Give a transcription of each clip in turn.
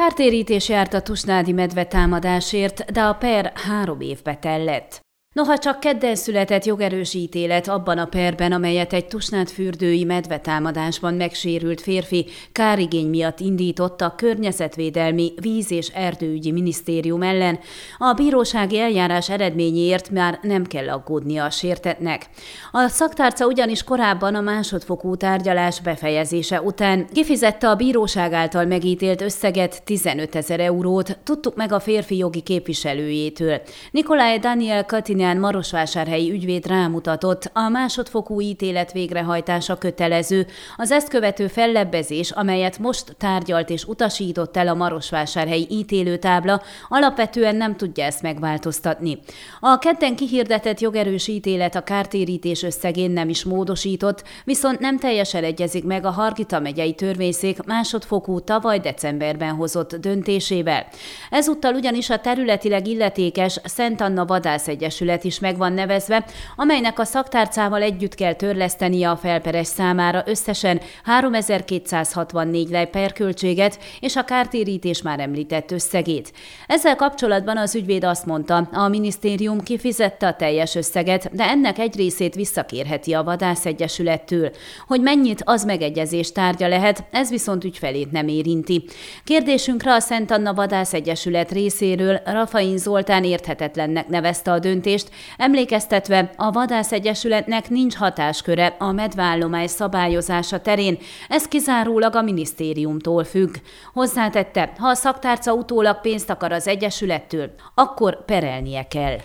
Kártérítés járt a Tusnádi medve támadásért, de a per három évbe tellett. Noha csak kedden született jogerős ítélet abban a perben, amelyet egy tusnát fürdői medvetámadásban megsérült férfi kárigény miatt indított a Környezetvédelmi Víz- és Erdőügyi Minisztérium ellen, a bírósági eljárás eredményéért már nem kell aggódnia a sértetnek. A szaktárca ugyanis korábban a másodfokú tárgyalás befejezése után kifizette a bíróság által megítélt összeget 15 ezer eurót, tudtuk meg a férfi jogi képviselőjétől. Nikolaj Daniel Katin Katinán Marosvásárhelyi ügyvéd rámutatott, a másodfokú ítélet végrehajtása kötelező, az ezt követő fellebbezés, amelyet most tárgyalt és utasított el a Marosvásárhelyi ítélőtábla, alapvetően nem tudja ezt megváltoztatni. A kedden kihirdetett jogerős ítélet a kártérítés összegén nem is módosított, viszont nem teljesen egyezik meg a Hargita megyei törvényszék másodfokú tavaly decemberben hozott döntésével. Ezúttal ugyanis a területileg illetékes Szent Anna Vadász Egyesület testület is meg van nevezve, amelynek a szaktárcával együtt kell törlesztenie a felperes számára összesen 3264 lej per költséget és a kártérítés már említett összegét. Ezzel kapcsolatban az ügyvéd azt mondta, a minisztérium kifizette a teljes összeget, de ennek egy részét visszakérheti a vadászegyesülettől. Hogy mennyit, az megegyezés tárgya lehet, ez viszont ügyfelét nem érinti. Kérdésünkre a Szent Anna Vadászegyesület részéről Rafain Zoltán érthetetlennek nevezte a döntést, döntést, emlékeztetve a Vadász Egyesületnek nincs hatásköre a medvállomány szabályozása terén, ez kizárólag a minisztériumtól függ. Hozzátette, ha a szaktárca utólag pénzt akar az Egyesülettől, akkor perelnie kell.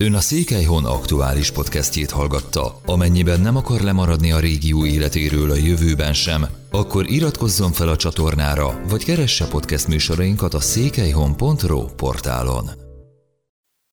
Ön a Székelyhon aktuális podcastjét hallgatta. Amennyiben nem akar lemaradni a régió életéről a jövőben sem, akkor iratkozzon fel a csatornára, vagy keresse podcast műsorainkat a székelyhon.pro portálon.